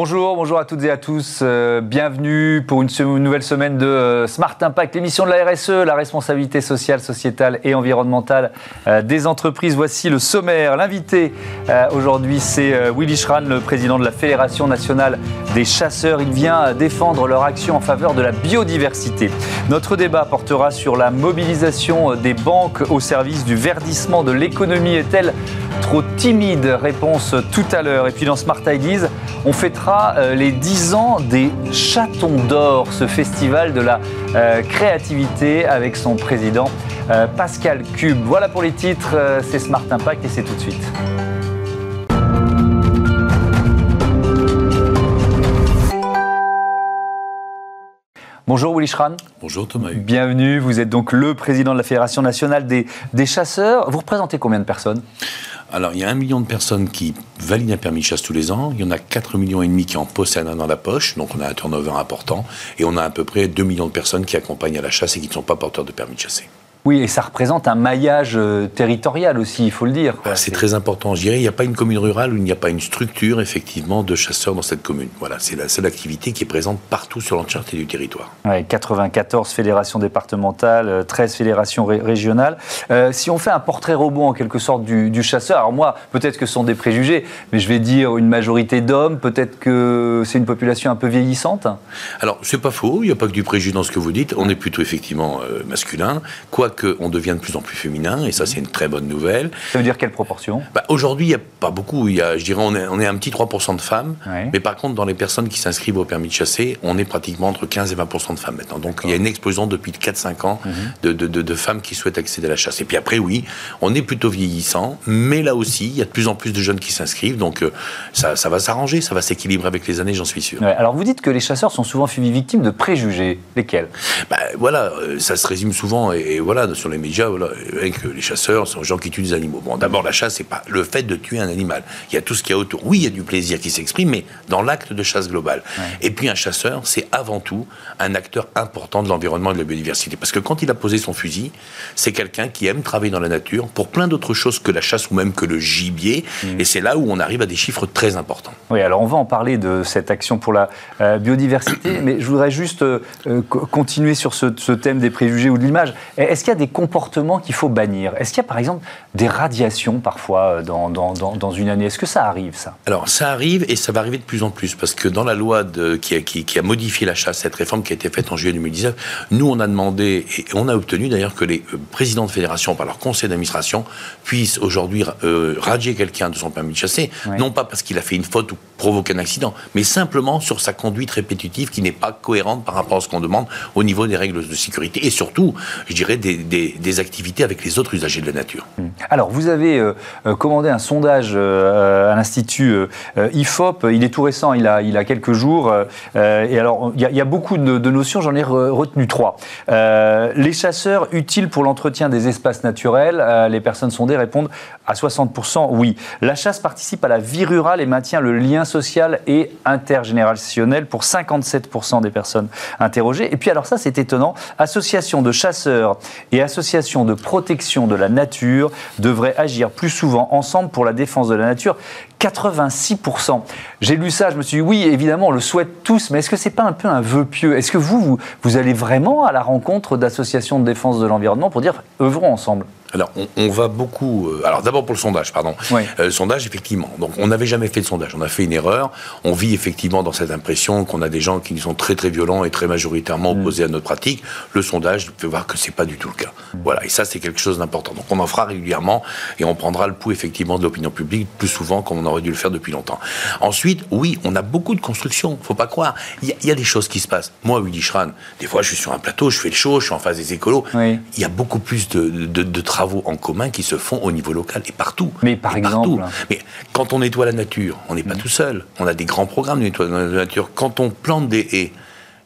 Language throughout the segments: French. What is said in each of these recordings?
Bonjour, bonjour à toutes et à tous. Euh, bienvenue pour une, nouvelle semaine de euh, Smart Impact, l'émission de la RSE, la responsabilité sociale, sociétale et environnementale euh, des entreprises. Voici le sommaire. L'invité aujourd'hui, c'est Willy Schran, le président de la Fédération nationale des chasseurs. Il vient défendre leur action en faveur de la biodiversité. Notre débat portera sur la mobilisation des banques au service du verdissement de l'économie. Est-elle trop timide Réponse tout à l'heure. Et puis dans Smart Ideas, on fêtera euh, les 10 ans des Chatons d'Or, ce festival de la euh, créativité avec son président euh, Pascal Cube. Voilà pour les titres, c'est Smart Impact et c'est tout de suite. Bonjour Willy Schran. Bonjour Thomas. Bienvenue, vous êtes donc le président de la Fédération nationale des, des chasseurs. Vous représentez combien de personnes? Alors, il y a un million de personnes qui valident un permis de chasse tous les ans. Il y en a 4 millions et demi qui en possèdent un dans la poche. Donc, on a un turnover important. Et on a à peu près 2 millions de personnes qui accompagnent à la chasse et qui ne sont pas porteurs de permis de chasser. Oui, et ça représente un maillage euh, territorial aussi, il faut le dire. Ah, c'est très important, je dirais. Il n'y a pas une commune rurale où il n'y a pas une structure, effectivement, de chasseurs dans cette commune. Voilà, c'est la seule activité qui est présente partout sur l'entièreté du territoire. Ouais, 94 fédérations départementales, 13 euh, fédérations régionales. Euh, si on fait un portrait robot, en quelque sorte, du, chasseur, alors moi, peut-être que ce sont des préjugés, mais je vais dire une majorité d'hommes, peut-être que c'est une population un peu vieillissante Alors, c'est pas faux, il n'y a pas que du préjugé dans ce que vous dites. On est plutôt, effectivement, masculin. Quoique qu'on devient de plus en plus féminin, et ça, c'est une très bonne nouvelle. Ça veut dire quelle proportion? Bah, Aujourd'hui, il n'y a pas beaucoup. Il y a, je dirais, on est, on est un petit 3% de femmes. Mais par contre, dans les personnes qui s'inscrivent au permis de chasser, on est pratiquement entre 15 et 20% de femmes maintenant. Donc, il y a une explosion depuis 4-5 ans mhm. de, de, de, femmes qui souhaitent accéder à la chasse. Et puis après, oui, on est plutôt vieillissant, mais là aussi, il y a de plus en plus de jeunes qui s'inscrivent. Donc, euh, ça, ça, va s'arranger, ça va s'équilibrer avec les années, j'en suis sûr. alors, vous dites que les chasseurs sont souvent victimes de préjugés. Lesquels? Bah, Voilà, euh, ça se résume souvent, et, voilà, sur les médias, voilà, que les chasseurs sont des gens qui tuent des animaux. Bon, d'abord, la chasse, c'est pas le fait de tuer un animal. Il y a tout ce qu'il y a autour. Oui, il y a du plaisir qui s'exprime, mais dans l'acte de chasse globale. Et puis, un chasseur, c'est avant tout un acteur important de l'environnement et de la biodiversité. Parce que quand il a posé son fusil, c'est quelqu'un qui aime travailler dans la nature pour plein d'autres choses que la chasse ou même que le gibier. Mm. Et c'est là où on arrive à des chiffres très importants. Oui, alors on va en parler de cette action pour la euh, biodiversité, mais je voudrais juste euh, continuer sur ce, ce, thème des préjugés ou de l'image. Est-ce qu'il y a des comportements qu'il faut bannir? Est-ce qu'il y a par exemple des radiations parfois euh, dans, dans, dans, une année? Est-ce que ça arrive ça? Alors ça arrive et ça va arriver de plus en plus parce que dans la loi de, qui, a, qui, a modifié la chasse, cette réforme qui a été faite en juillet 2019, nous on a demandé et on a obtenu d'ailleurs que les euh, présidents de fédération par leur conseil d'administration puissent aujourd'hui euh, radier quelqu'un de son permis de chasser, non pas parce qu'il a fait une faute ou provoqué un accident, mais simplement sur sa conduite répétitive qui n'est pas cohérente par rapport à ce qu'on demande au niveau des règles de sécurité et surtout, je dirais, des, des, activités avec les autres usagers de la nature. Hmm. Alors, vous avez euh, euh, commandé un sondage euh, à l'Institut IFOP. Il est tout récent, il a, il a quelques jours. et alors, il y, a beaucoup de, notions, j'en ai retenu trois. les chasseurs utiles pour l'entretien des espaces naturels, les personnes sondées répondent à 60% oui. La chasse participe à la vie rurale et maintient le lien social et intergénérationnel pour 57% des personnes interrogées. Et puis alors ça, c'est étonnant, association de chasseurs et association de protection de la nature devraient agir plus souvent ensemble pour la défense de la nature. 86%. J'ai lu ça, je me suis dit, oui, évidemment, on le souhaite tous, mais est-ce que c'est pas un peu un vœu pieux? Est-ce que vous, vous, vous allez vraiment à la rencontre d'associations de défense de l'environnement pour dire, œuvrons ensemble? Alors, on, va beaucoup. Euh, alors, d'abord pour le sondage, pardon. Euh, le sondage, effectivement. Donc, on n'avait jamais fait de sondage. On a fait une erreur. On vit effectivement dans cette impression qu'on a des gens qui sont très très violents et très majoritairement mm. opposés à notre pratique. Le sondage, pouvez voir que c'est pas du tout le cas. Mm. Voilà. Et ça, c'est quelque chose d'important. Donc, on en fera régulièrement et on prendra le pouls effectivement de l'opinion publique plus souvent qu'on aurait dû le faire depuis longtemps. Ensuite, oui, on a beaucoup de construction. Faut pas croire. Il y, a des choses qui se passent. Moi, Willy Schran, des fois, je suis sur un plateau, je fais le show, je suis en face des écolos. Il y a beaucoup plus de, de, de travaux en commun qui se font au niveau local et partout. Mais par exemple. Mais quand on nettoie la nature, on n'est pas mm. tout seul. On a des grands programmes de nettoyage de la nature. Quand on plante des haies,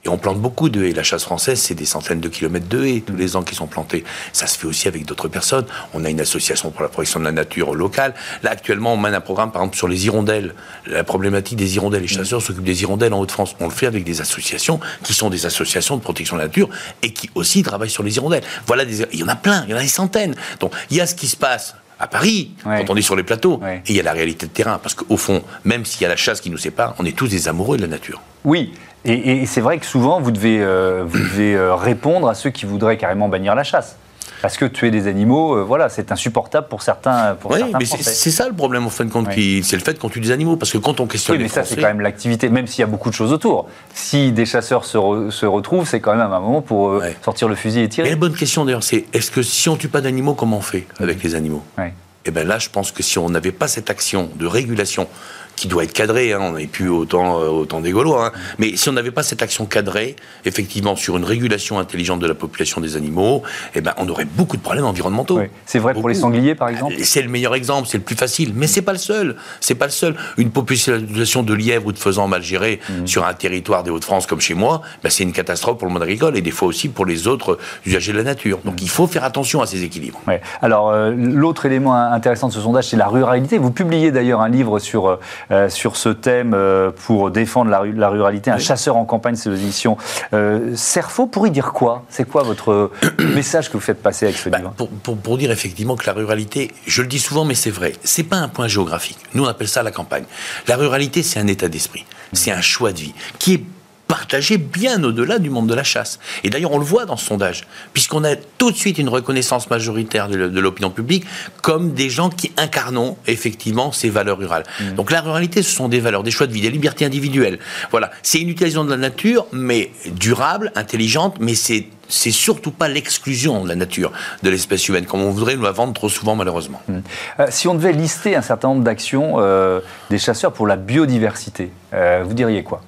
et on plante beaucoup de haies. La chasse française, c'est des centaines de kilomètres de haies tous les ans qui sont plantés. Ça se fait aussi avec d'autres personnes. On a une association pour la protection de la nature locale. Là, actuellement, on mène un programme, par exemple, sur les hirondelles. La problématique des hirondelles. Les chasseurs s'occupent des hirondelles en Haute-France. On le fait avec des associations qui sont des associations de protection de la nature et qui aussi travaillent sur les hirondelles. Voilà, des... il y en a plein, il y en a des centaines. Donc, il y a ce qui se passe à Paris, quand on est sur les plateaux. Et il y a la réalité de terrain. Parce qu'au fond, même s'il y a la chasse qui nous sépare, on est tous des amoureux de la nature. Oui, et, c'est vrai que souvent, vous devez, euh, vous devez euh, répondre à ceux qui voudraient carrément bannir la chasse. Parce que tuer des animaux, euh, voilà, c'est insupportable pour certains. Pour oui, mais c'est ça le problème en fin de compte, c'est le fait qu'on tue des animaux. Parce que quand on questionne oui, mais ça, c'est quand même l'activité, même s'il y a beaucoup de choses autour. Si des chasseurs se, se retrouvent, c'est quand même un moment pour sortir le fusil et tirer. Mais la bonne question d'ailleurs, c'est est-ce que si on tue pas d'animaux, comment on fait avec les animaux? Et eh bien là, je pense que si on n'avait pas cette action de régulation qui doit être cadré. Hein, on n'est plus autant, euh, autant des Gaulois. Hein. Mais si on n'avait pas cette action cadrée, effectivement, sur une régulation intelligente de la population des animaux, eh ben, on aurait beaucoup de problèmes environnementaux. C'est vrai pour les sangliers, par exemple C'est le meilleur exemple, c'est le plus facile. Mais c'est pas le seul. C'est pas le seul. Une population de lièvres ou de faisans mal gérés mmh. sur un territoire des Hauts-de-France comme chez moi, ben, c'est une catastrophe pour le monde agricole et des fois aussi pour les autres usagers de la nature. Donc mmh. il faut faire attention à ces équilibres. Alors, euh, l'autre élément intéressant de ce sondage, c'est la ruralité. Vous publiez d'ailleurs un livre sur euh, sur ce thème euh, pour défendre la, la ruralité. Un chasseur en campagne, c'est l'édition euh, Cerfo. Pour y dire quoi? C'est quoi votre message que vous faites passer avec ce bah, livre? pour, pour, pour, dire effectivement que la ruralité, je le dis souvent, mais c'est vrai, c'est pas un point géographique. Nous, on appelle ça la campagne. La ruralité, c'est un état d'esprit, c'est un choix de vie qui est partagé bien au-delà du monde de la chasse. Et d'ailleurs, on le voit dans ce sondage, puisqu'on a tout de suite une reconnaissance majoritaire de l'opinion publique comme des gens qui incarnent effectivement ces valeurs rurales. Mmh. Donc la ruralité, ce sont des valeurs, des choix de vie, des libertés individuelles. Voilà, c'est une utilisation de la nature, mais durable, intelligente, mais c'est c'est surtout pas l'exclusion de la nature de l'espèce humaine, comme on voudrait nous la vendre trop souvent malheureusement. Mmh. Euh, si on devait lister un certain nombre d'actions euh, des chasseurs pour la biodiversité, euh, vous diriez quoi?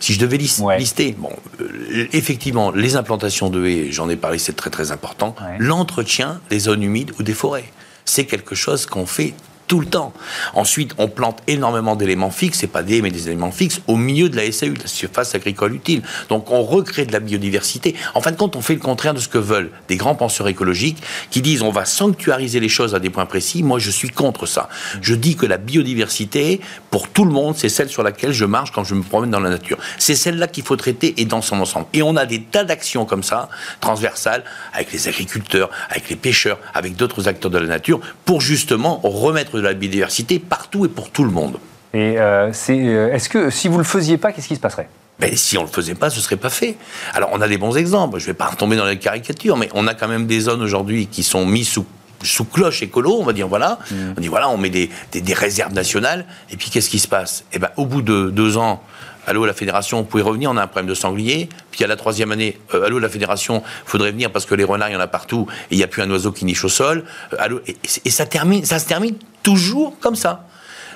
Si je devais lister, bon, euh, effectivement, les implantations de haies, j'en ai parlé, c'est très très important. L'entretien des zones humides ou des forêts, c'est quelque chose qu'on fait tout le temps. Ensuite, on plante énormément d'éléments fixes, c'est pas des mais des éléments fixes, au milieu de la SAU, la surface agricole utile. Donc on recrée de la biodiversité. En fin de compte, on fait le contraire de ce que veulent des grands penseurs écologiques qui disent on va sanctuariser les choses à des points précis. Moi, je suis contre ça. Je dis que la biodiversité, pour tout le monde, c'est celle sur laquelle je marche quand je me promène dans la nature. C'est celle-là qu'il faut traiter et dans son ensemble. Et on a des tas d'actions comme ça, transversales, avec les agriculteurs, avec les pêcheurs, avec d'autres acteurs de la nature, pour justement remettre de la biodiversité partout et pour tout le monde. Et euh, euh, est-ce que si vous ne le faisiez pas, qu'est-ce qui se passerait? Mais si on ne le faisait pas, ce ne serait pas fait. Alors, on a des bons exemples. Je ne vais pas retomber dans les caricatures, mais on a quand même des zones aujourd'hui qui sont mises sous sous cloche écolo, on va dire voilà, mm. on dit voilà, on met des, des, réserves nationales, et puis qu'est-ce qui se passe? Eh ben, au bout de deux ans, allô la fédération, vous pouvez revenir, on a un problème de sanglier. Puis à la troisième année, euh, allô la fédération, faudrait venir parce que les renards, il y en a partout et il n'y a plus un oiseau qui niche au sol. Euh, allô, et, ça termine, ça se termine toujours comme ça.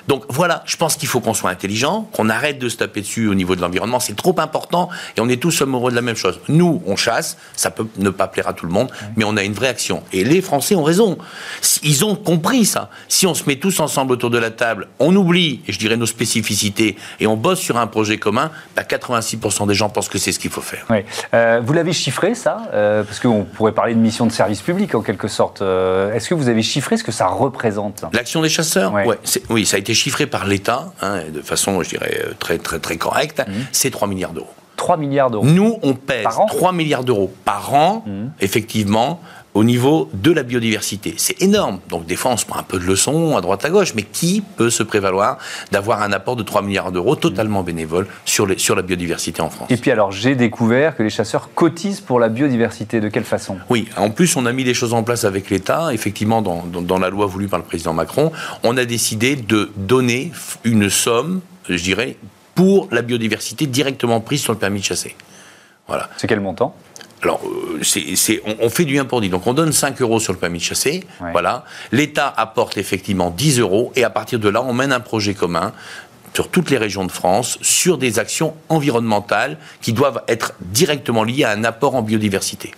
Donc voilà, je pense qu'il faut qu'on soit intelligent, qu'on arrête de se taper dessus au niveau de l'environnement. C'est trop important et on est tous amoureux de la même chose. Nous, on chasse, ça peut ne pas plaire à tout le monde, mais on a une vraie action. Et les Français ont raison. Ils ont compris ça. Si on se met tous ensemble autour de la table, on oublie, et je dirais, nos spécificités et on bosse sur un projet commun, 86% bah, des gens pensent que c'est ce qu'il faut faire. Euh, vous l'avez chiffré, ça euh, Parce qu'on pourrait parler de mission de service public en quelque sorte. Euh, est-ce que vous avez chiffré ce que ça représente? L'action des chasseurs? Ouais. Oui, ça a été chiffré par l'État, hein, de façon, je dirais, euh, très, très, très correcte, mmh. c'est 3 milliards d'euros. 3 milliards d'euros. Nous, on pèse 3 milliards d'euros par an, mmh. effectivement, au niveau de la biodiversité. C'est énorme. Donc des fois, on se prend un peu de leçons à droite à gauche, mais qui peut se prévaloir d'avoir un apport de 3 milliards d'euros totalement bénévole sur, les, sur la biodiversité en France? Et puis alors, j'ai découvert que les chasseurs cotisent pour la biodiversité. De quelle façon? Oui, en plus, on a mis des choses en place avec l'État. Effectivement, dans, dans, la loi voulue par le président Macron, on a décidé de donner une somme, je dirais, pour la biodiversité directement prise sur le permis de chasser. Voilà. C'est quel montant? Alors, euh, c'est, on, fait du 1 pour 10. Donc, on donne 5 euros sur le permis de chasser. Voilà. L'État apporte effectivement 10 euros. Et à partir de là, on mène un projet commun sur toutes les régions de France sur des actions environnementales qui doivent être directement liées à un apport en biodiversité.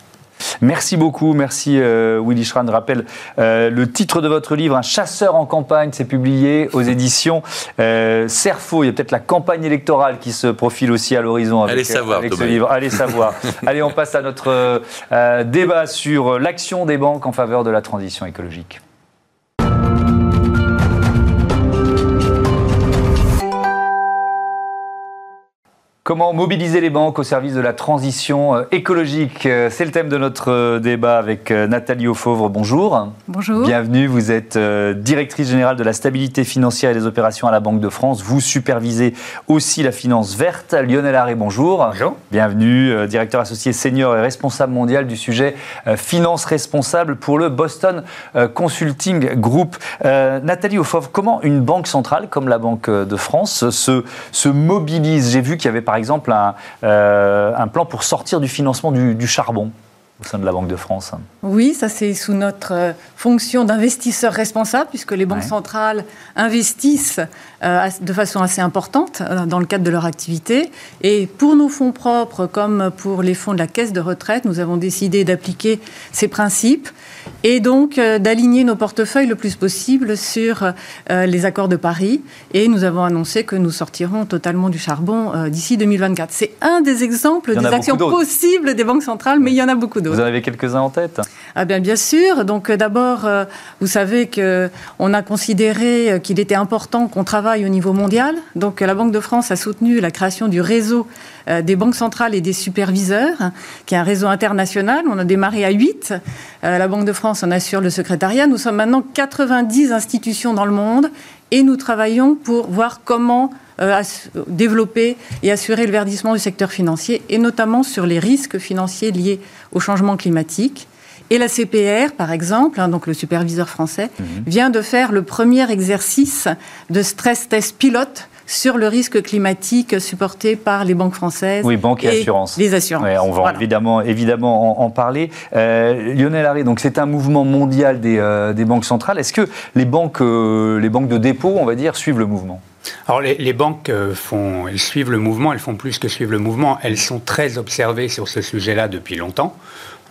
Merci beaucoup, merci euh, Willy Schran. Rappelle euh, le titre de votre livre, Un chasseur en campagne, c'est publié aux éditions euh, Cerfo. Il y a peut-être la campagne électorale qui se profile aussi à l'horizon avec, avec ce livre. Allez savoir. Allez, on passe à notre débat sur l'action des banques en faveur de la transition écologique. Comment mobiliser les banques au service de la transition euh, écologique euh, C'est le thème de notre euh, débat avec Nathalie Aufovre. Bonjour. Bonjour. Bienvenue. Vous êtes directrice générale de la stabilité financière et des opérations à la Banque de France. Vous supervisez aussi la finance verte. Lionel Arré, bonjour. Bonjour. Bienvenue, directeur associé senior et responsable mondial du sujet finance responsable pour le Boston Consulting Group. Nathalie Aufovre, comment une banque centrale comme la Banque de France se, se mobilise? J'ai vu qu'il y avait par exemple euh, un, plan pour sortir du financement du, charbon au sein de la Banque de France. Oui, ça c'est sous notre euh, fonction d'investisseur responsable, puisque les banques centrales investissent euh, de façon assez importante dans le cadre de leur activité. Et pour nos fonds propres, comme pour les fonds de la caisse de retraite, nous avons décidé d'appliquer ces principes et donc euh, d'aligner nos portefeuilles le plus possible sur euh, les accords de Paris. Et nous avons annoncé que nous sortirons totalement du charbon euh, d'ici 2024. C'est un des exemples des actions possibles des banques centrales, mais il y en a beaucoup d'autres. Vous en avez quelques-uns en tête? Ah bien, bien sûr. Donc d'abord, vous savez qu'on a considéré qu'il était important qu'on travaille au niveau mondial. Donc la Banque de France a soutenu la création du réseau des banques centrales et des superviseurs, qui est un réseau international. On a démarré à 8. la Banque de France en assure le secrétariat. Nous sommes maintenant 90 institutions dans le monde et nous travaillons pour voir comment euh, développer et assurer le verdissement du secteur financier et notamment sur les risques financiers liés au changement climatique. Et la CPR, par exemple, hein, donc le superviseur français, mhm. vient de faire le premier exercice de stress test pilote sur le risque climatique supporté par les banques françaises. Oui, banques et, assurances. Les assurances. on va évidemment, évidemment en, parler. Euh, Lionel Harry, donc c'est un mouvement mondial des, euh, banques centrales. Est-ce que les banques, euh, les banques de dépôt, on va dire, suivent le mouvement? Alors les, banques font, elles suivent le mouvement, elles font plus que suivre le mouvement, elles sont très observées sur ce sujet-là depuis longtemps.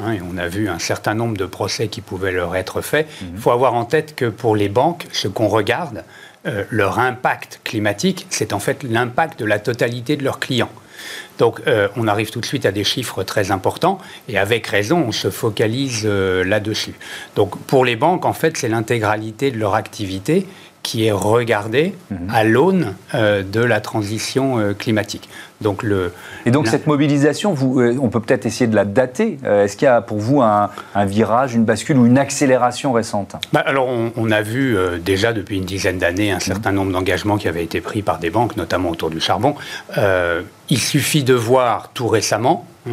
Hein, et on a vu un certain nombre de procès qui pouvaient leur être faits. Mhm. Il faut avoir en tête que pour les banques, ce qu'on regarde, euh, leur impact climatique, c'est en fait l'impact de la totalité de leurs clients. Donc euh, on arrive tout de suite à des chiffres très importants et avec raison, on se focalise euh, là-dessus. Donc pour les banques, en fait, c'est l'intégralité de leur activité qui est regardée mhm. à l'aune de la transition climatique. Donc le, et donc cette mobilisation, vous, on peut peut-être essayer de la dater. Est-ce qu'il y a pour vous un, virage, une bascule ou une accélération récente? Bah, Alors on, a vu déjà depuis une dizaine d'années un certain nombre d'engagements qui avaient été pris par des banques, notamment autour du charbon. il suffit de voir tout récemment hein,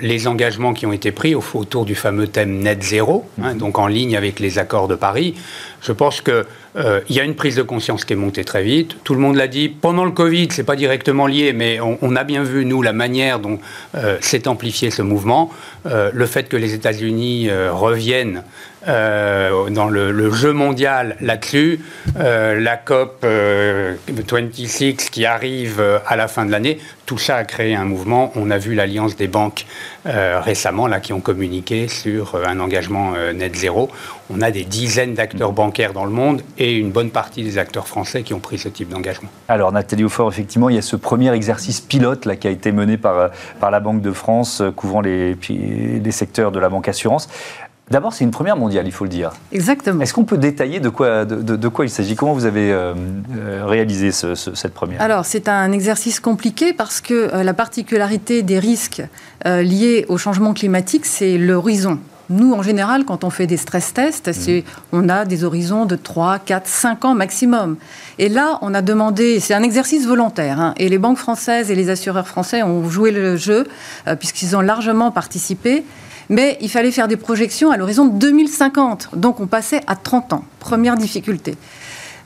les engagements qui ont été pris autour du fameux thème net zéro, hein, donc en ligne avec les accords de Paris. Je pense qu'il y a une prise de conscience qui est montée très vite. Tout le monde l'a dit pendant le Covid, c'est pas directement lié, mais on, a bien vu, nous, la manière dont euh, s'est amplifié ce mouvement, euh, le fait que les États-Unis euh, dans le, jeu mondial là-dessus, la COP 26 qui arrive à la fin de l'année, tout ça a créé un mouvement. On a vu l'alliance des banques récemment, là, qui ont communiqué sur un engagement net zéro. On a des dizaines d'acteurs bancaires dans le monde et une bonne partie des acteurs français qui ont pris ce type d'engagement. Alors, Nathalie Aufort, effectivement, il y a ce premier exercice pilote là, qui a été mené par, euh, la Banque de France, euh, couvrant les secteurs de la banque assurance. D'abord, c'est une première mondiale, il faut le dire. Exactement. Est-ce qu'on peut détailler de quoi, de, de, quoi il s'agit? Comment vous avez euh, réalisé cette première? Alors, c'est un exercice compliqué parce que la particularité des risques liés au changement climatique, c'est l'horizon. Nous, en général, quand on fait des stress tests, mmh. on a des horizons de 3, 4, 5 ans maximum. Et là, on a demandé, c'est un exercice volontaire, hein, et les banques françaises et les assureurs français ont joué le jeu, euh, puisqu'ils ont largement participé. Mais il fallait faire des projections à l'horizon de 2050. Donc on passait à 30 ans. Première difficulté.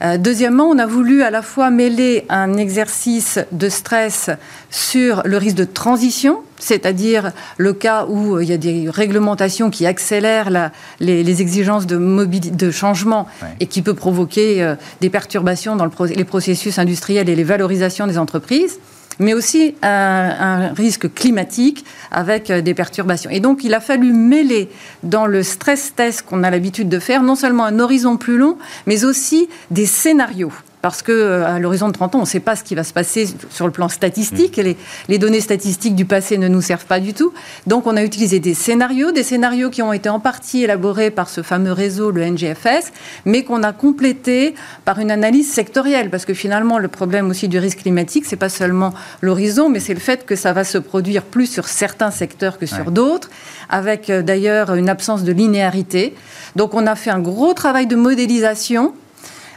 Euh, deuxièmement, on a voulu à la fois mêler un exercice de stress sur le risque de transition, c'est-à-dire le cas où euh, il y a des réglementations qui accélèrent les, exigences de, de changement et qui peut provoquer euh, des perturbations dans les processus industriels et les valorisations des entreprises mais aussi un, risque climatique avec euh, des perturbations. Et donc, il a fallu mêler dans le stress test qu'on a l'habitude de faire non seulement un horizon plus long, mais aussi des scénarios. Parce que euh, à l'horizon de 30 ans, on ne sait pas ce qui va se passer sur le plan statistique. Mm. Les, les, données statistiques du passé ne nous servent pas du tout. Donc, on a utilisé des scénarios, des scénarios qui ont été en partie élaborés par ce fameux réseau, le NGFS, mais qu'on a complété par une analyse sectorielle, parce que finalement, le problème aussi du risque climatique, c'est pas seulement l'horizon, mais c'est le fait que ça va se produire plus sur certains secteurs que sur d'autres, avec euh, d'ailleurs une absence de linéarité. Donc, on a fait un gros travail de modélisation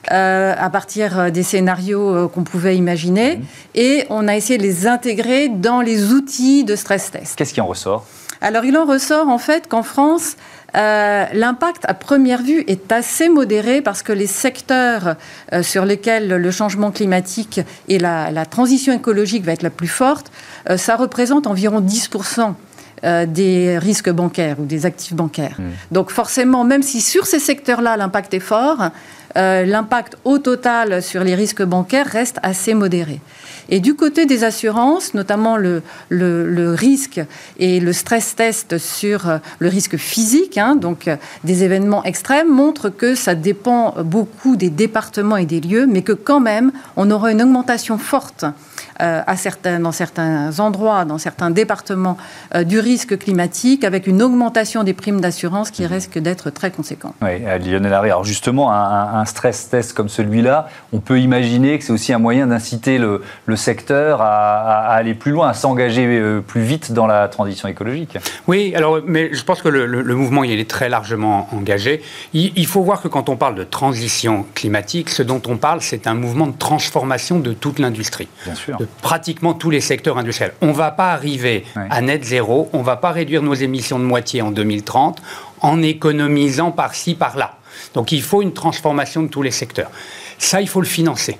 euh, à partir euh, des scénarios euh, qu'on pouvait imaginer. Mhm. Et on a essayé de les intégrer dans les outils de stress test. Qu'est-ce qui en ressort? Alors, il en ressort en fait qu'en France, l'impact à première vue est assez modéré parce que les secteurs sur lesquels le changement climatique et la, transition écologique va être la plus forte, ça représente environ 10% des risques bancaires ou des actifs bancaires. Mhm. Donc forcément, même si sur ces secteurs-là l'impact est fort, euh, l'impact au total sur les risques bancaires reste assez modéré. Et du côté des assurances, notamment le, risque et le stress test sur euh, le risque physique, hein, donc euh, des événements extrêmes, montrent que ça dépend beaucoup des départements et des lieux, mais que quand même, on aura une augmentation forte à certains, dans certains endroits, dans certains départements, euh, du risque climatique, avec une augmentation des primes d'assurance qui mhm. risque d'être très conséquente. Oui, euh, Lionel Harry. Alors justement, un, stress test comme celui-là, on peut imaginer que c'est aussi un moyen d'inciter le, secteur à, aller plus loin, à s'engager plus vite dans la transition écologique. Oui, alors, mais je pense que le, mouvement il est très largement engagé. Il, il faut voir que quand on parle de transition climatique, ce dont on parle, c'est un mouvement de transformation de toute l'industrie. Bien sûr pratiquement tous les secteurs industriels. On ne va pas arriver à net zéro, on ne va pas réduire nos émissions de moitié en 2030 en économisant par-ci, par-là. Donc il faut une transformation de tous les secteurs. Ça, il faut le financer.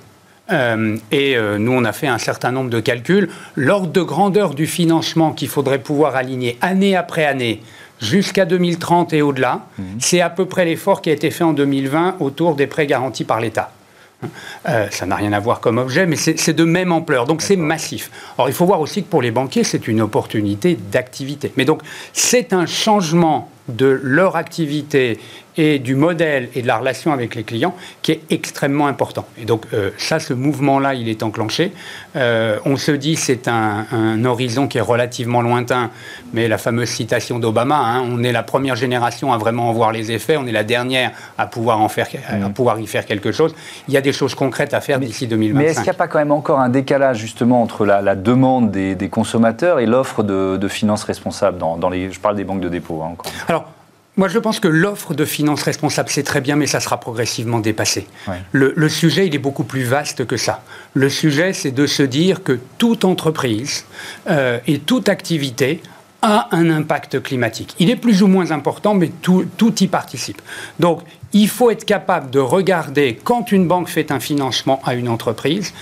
Euh, et euh, nous, on a fait un certain nombre de calculs. L'ordre de grandeur du financement qu'il faudrait pouvoir aligner année après année jusqu'à 2030 et au-delà, mhm. c'est à peu près l'effort qui a été fait en 2020 autour des prêts garantis par l'État. Euh, ça n'a rien à voir comme objet, mais c'est de même ampleur, donc c'est massif. Alors il faut voir aussi que pour les banquiers, c'est une opportunité d'activité. Mais donc c'est un changement de leur activité et du modèle et de la relation avec les clients qui est extrêmement important. Et donc euh, ça, ce mouvement-là, il est enclenché. Euh, on se dit c'est un, horizon qui est relativement lointain, mais la fameuse citation d'Obama, hein, on est la première génération à vraiment en voir les effets, on est la dernière à pouvoir, en faire, à mmh. pouvoir y faire quelque chose. Il y a des choses concrètes à faire d'ici 2025. Mais est-ce qu'il n'y a pas quand même encore un décalage justement entre la, demande des, consommateurs et l'offre de, finances responsables dans, les, Je parle des banques de dépôt. Hein, encore. Alors, moi, je pense que l'offre de finances responsables, c'est très bien, mais ça sera progressivement dépassé. Le, sujet, il est beaucoup plus vaste que ça. Le sujet, c'est de se dire que toute entreprise euh, et toute activité a un impact climatique. Il est plus ou moins important, mais tout, tout y participe. Donc, il faut être capable de regarder, quand une banque fait un financement à une entreprise,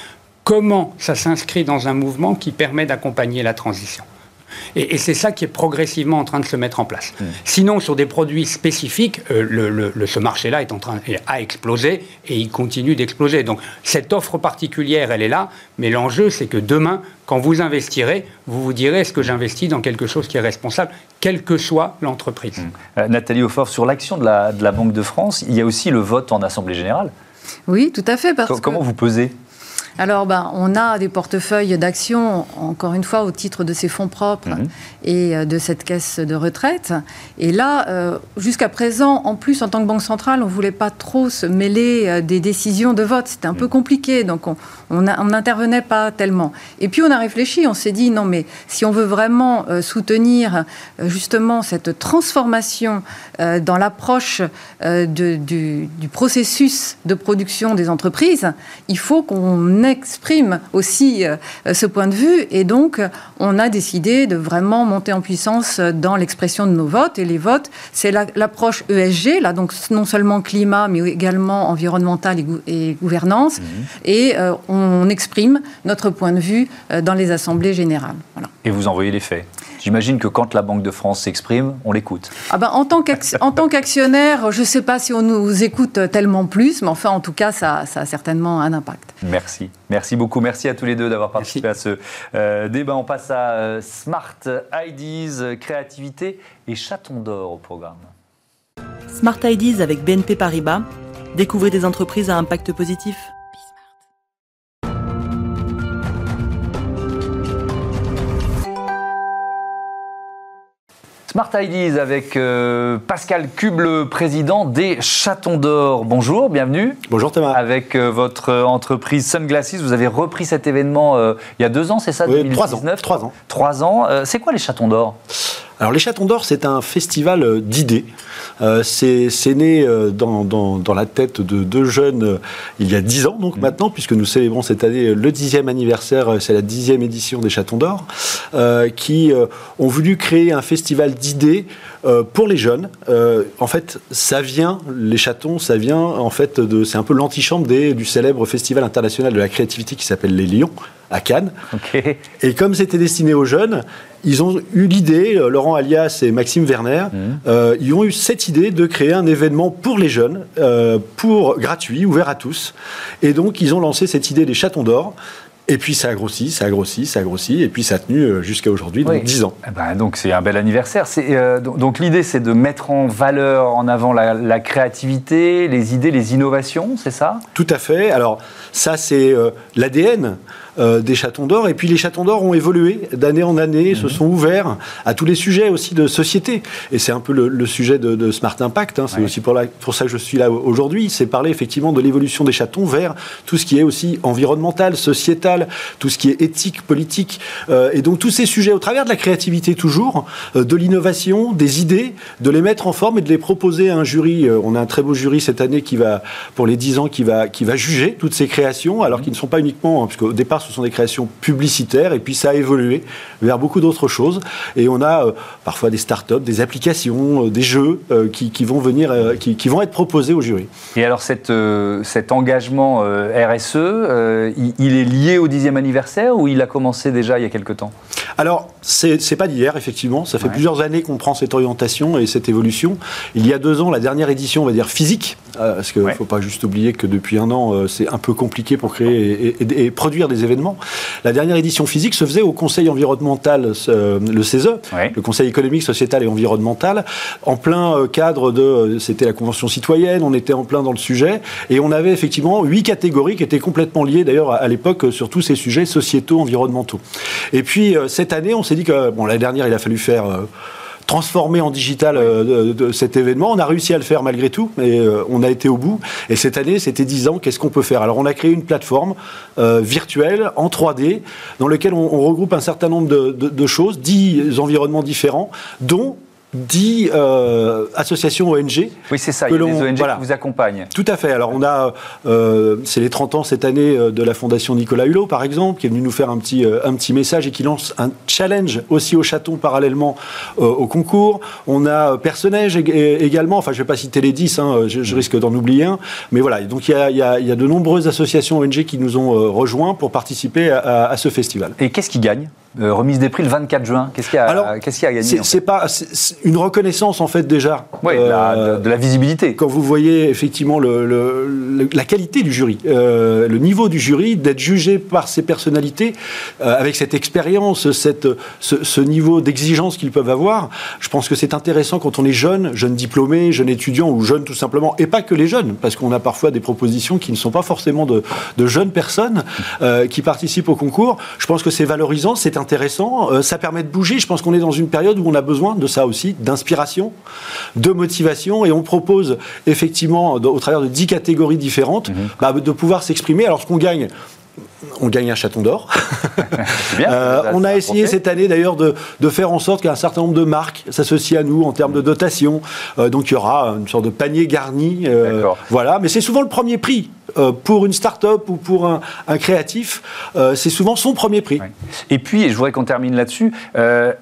comment ça s'inscrit dans un mouvement qui permet d'accompagner la transition. Et, c'est ça qui est progressivement en train de se mettre en place. Mmh. Sinon, sur des produits spécifiques, euh, le, ce marché-là est en train a explosé et il continue d'exploser. Donc cette offre particulière, elle est là, mais l'enjeu, c'est que demain, quand vous investirez, vous vous direz est-ce que j'investis dans quelque chose qui est responsable, quelle que soit l'entreprise? Mmh. Euh, Nathalie Aufort, sur l'action de la, de la, Banque de France, il y a aussi le vote en Assemblée générale. Oui, tout à fait. Parce comment vous pesez? Alors, ben, on a des portefeuilles d'actions, encore une fois, au titre de ces fonds propres mhm. et euh, de cette caisse de retraite. Et là, euh, jusqu'à présent, en plus, en tant que Banque centrale, on ne voulait pas trop se mêler euh, des décisions de vote. C'était un peu mhm. compliqué, donc on n'intervenait pas tellement. Et puis, on a réfléchi, on s'est dit, non, mais si on veut vraiment soutenir justement cette transformation dans l'approche du, du processus de production des entreprises, il faut qu'on exprime aussi euh, ce point de vue. Et donc, on a décidé de vraiment monter en puissance dans l'expression de nos votes. Et les votes, c'est l'approche ESG, là, donc non seulement climat, mais également environnemental et, gouvernance. Mmh. Et euh, on exprime notre point de vue euh, dans les assemblées générales. Et vous envoyez les faits J'imagine que quand la Banque de France s'exprime, on l'écoute. Ah ben, en tant qu'actionnaire, je ne sais pas si on nous écoute tellement plus, mais enfin, en tout cas, ça, ça a certainement un impact. Merci. Merci beaucoup. Merci à tous les deux d'avoir participé à ce euh, débat. On passe à euh, Smart IDs, créativité et chaton d'or au programme. Smart IDs avec BNP Paribas. Découvrez des entreprises à impact positif. Smart Ideas avec euh, Pascal Cube, le président des Chatons d'Or. Bonjour, bienvenue. Bonjour Thomas. Avec euh, votre entreprise Sunglasses, vous avez repris cet événement euh, il y a deux ans, c'est ça Oui, trois ans. Trois ans. Trois ans. c'est quoi les Chatons d'Or? Alors les Chatons d'Or, c'est un festival euh, d'idées. Euh, c'est né euh, dans, dans, la tête de deux jeunes il y a dix ans, donc mmh. maintenant, puisque nous célébrons cette année le dixième anniversaire, c'est la dixième édition des Chatons d'Or, qui ont voulu créer un festival d'idées pour les jeunes. en fait, ça vient, les chatons, ça vient en fait de, c'est un peu l'antichambre du célèbre festival international de la créativité qui s'appelle les Lions à Cannes. Et comme c'était destiné aux jeunes, ils ont eu l'idée, euh, Laurent Alias et Maxime Werner, mmh. euh, ils ont eu cette idée de créer un événement pour les jeunes, euh, pour gratuit, ouvert à tous. Et donc, ils ont lancé cette idée des chatons d'or. Et puis ça a grossi, ça a grossi, ça a grossi, et puis ça a tenu jusqu'à aujourd'hui, donc 10 ans. Eh ben, donc c'est un bel anniversaire. donc l'idée c'est de mettre en valeur, en avant la, la créativité, les idées, les innovations, c'est ça? Tout à fait. Alors ça c'est l'ADN euh, des chatons d'or. Et puis les chatons d'or ont évolué d'année en année, se mhm. sont ouverts à tous les sujets aussi de société. Et c'est un peu le, sujet de, Smart Impact. Hein. C'est aussi pour, pour, ça que je suis là aujourd'hui. C'est parler effectivement de l'évolution des chatons vers tout ce qui est aussi environnemental, sociétal, tout ce qui est éthique, politique. Euh, et donc tous ces sujets, au travers de la créativité toujours, euh, de l'innovation, des idées, de les mettre en forme et de les proposer à un jury. on a un très beau jury cette année qui va, pour les 10 ans, qui va, qui va juger toutes ces créations, alors mhm. qu'ils ne sont pas uniquement, hein, puisqu'au départ, ce sont des créations publicitaires, et puis ça a évolué vers beaucoup d'autres choses. Et on a euh, parfois des startups, des applications, euh, des jeux euh, qui, vont venir, qui, vont être proposés au jury. Et alors cette, cet engagement RSE, il, est lié au dixième anniversaire ou il a commencé déjà il y a quelque temps? Alors, c'est pas d'hier, effectivement. Ça fait plusieurs années qu'on prend cette orientation et cette évolution. Il y a deux ans, la dernière édition, on va dire physique, parce qu'il ne faut pas juste oublier que depuis un an, c'est un peu compliqué pour créer et produire des événements la dernière édition physique se faisait au Conseil environnemental, le CESE, le Conseil économique, sociétal et environnemental, en plein euh, cadre de, euh, c'était la Convention citoyenne, on était en plein dans le sujet, et on avait effectivement huit catégories qui étaient complètement liées d'ailleurs à l'époque sur tous ces sujets sociétaux, environnementaux. Et puis euh, cette année, on s'est dit que, bon, l'année dernière, il a fallu faire transformer en digital euh, cet événement. On a réussi à le faire malgré tout, mais euh, on a été au bout. Et cette année, c'était 10 ans, qu'est-ce qu'on peut faire? Alors on a créé une plateforme euh, virtuelle en 3D dans laquelle on, regroupe un certain nombre de, de choses, 10 environnements différents, dont dix euh, associations ONG. Oui, c'est ça, il y a des ONG qui vous accompagnent. Tout à fait. Alors, on a, euh, c'est les 30 ans cette année euh, de la Fondation Nicolas Hulot, par exemple, qui est venu nous faire un petit, un petit message et qui lance un challenge aussi au chaton parallèlement au concours. On a Personnage également, enfin, je ne vais pas citer les 10, hein, je, risque d'en oublier un. Mais voilà, donc il y a, y, a, y a, de nombreuses associations ONG qui nous ont rejoints pour participer à, à ce festival. Et qu'est-ce qui gagne? Euh, remise des prix le 24 juin. Qu'est-ce qu'il y a, Alors, qu'est-ce qu'il a gagné C'est pas une reconnaissance en fait déjà. Oui, euh, de, la visibilité. Quand vous voyez effectivement le, la qualité du jury, euh, le niveau du jury, d'être jugé par ces personnalités avec cette expérience, cette, ce, niveau d'exigence qu'ils peuvent avoir, je pense que c'est intéressant quand on est jeune, jeune diplômé, jeune étudiant ou jeune tout simplement, et pas que les jeunes, parce qu'on a parfois des propositions qui ne sont pas forcément de, de jeunes personnes qui participent au concours. Je pense que c'est valorisant, c'est intéressant. Euh, ça permet de bouger. Je pense qu'on est dans une période où on a besoin de ça aussi, d'inspiration, de motivation. Et on propose effectivement, au travers de dix catégories différentes, mhm. bah, de pouvoir s'exprimer. Alors ce qu'on gagne, on gagne un chaton d'or. euh, on a essayé cette année d'ailleurs de, faire en sorte qu'un certain nombre de marques s'associent à nous en termes de dotation. Euh, donc il y aura une sorte de panier garni. Euh, voilà, mais c'est souvent le premier prix. Pour une start-up ou pour un, créatif, c'est souvent son premier prix. Et puis, je voudrais qu'on termine là-dessus,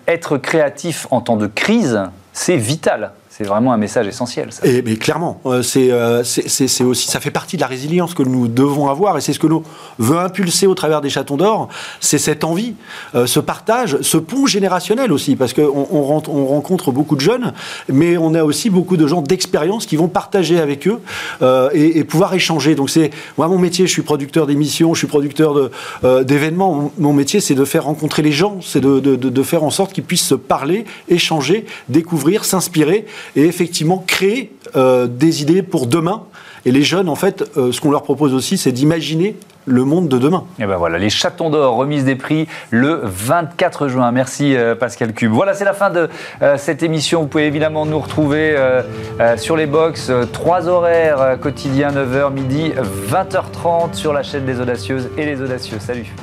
être créatif en temps de crise, c'est vital. C'est vraiment un message essentiel. Et, mais clairement, euh, euh, c'est aussi, ça fait partie de la résilience que nous devons avoir, et c'est ce que nous veut impulser au travers des chatons d'or, c'est cette envie, euh, ce partage, ce pont générationnel aussi, parce qu'on on, on, rencontre beaucoup de jeunes, mais on a aussi beaucoup de gens d'expérience qui vont partager avec eux et, pouvoir échanger. Donc c'est moi mon métier, je suis producteur d'émissions, je suis producteur d'événements. Mon, métier, c'est de faire rencontrer les gens, c'est de faire en sorte qu'ils puissent se parler, échanger, découvrir, s'inspirer et effectivement créer euh, des idées pour demain. Et les jeunes, en fait, euh, ce qu'on leur propose aussi, c'est d'imaginer le monde de demain. Et ben voilà, les chatons d'or, remise des prix le 24 juin. Merci euh, Pascal Cube. Voilà, c'est la fin de cette émission. Vous pouvez évidemment nous retrouver sur les box, trois horaires quotidiens, 9h, midi, 20h30 sur la chaîne des audacieuses et les audacieux. Salut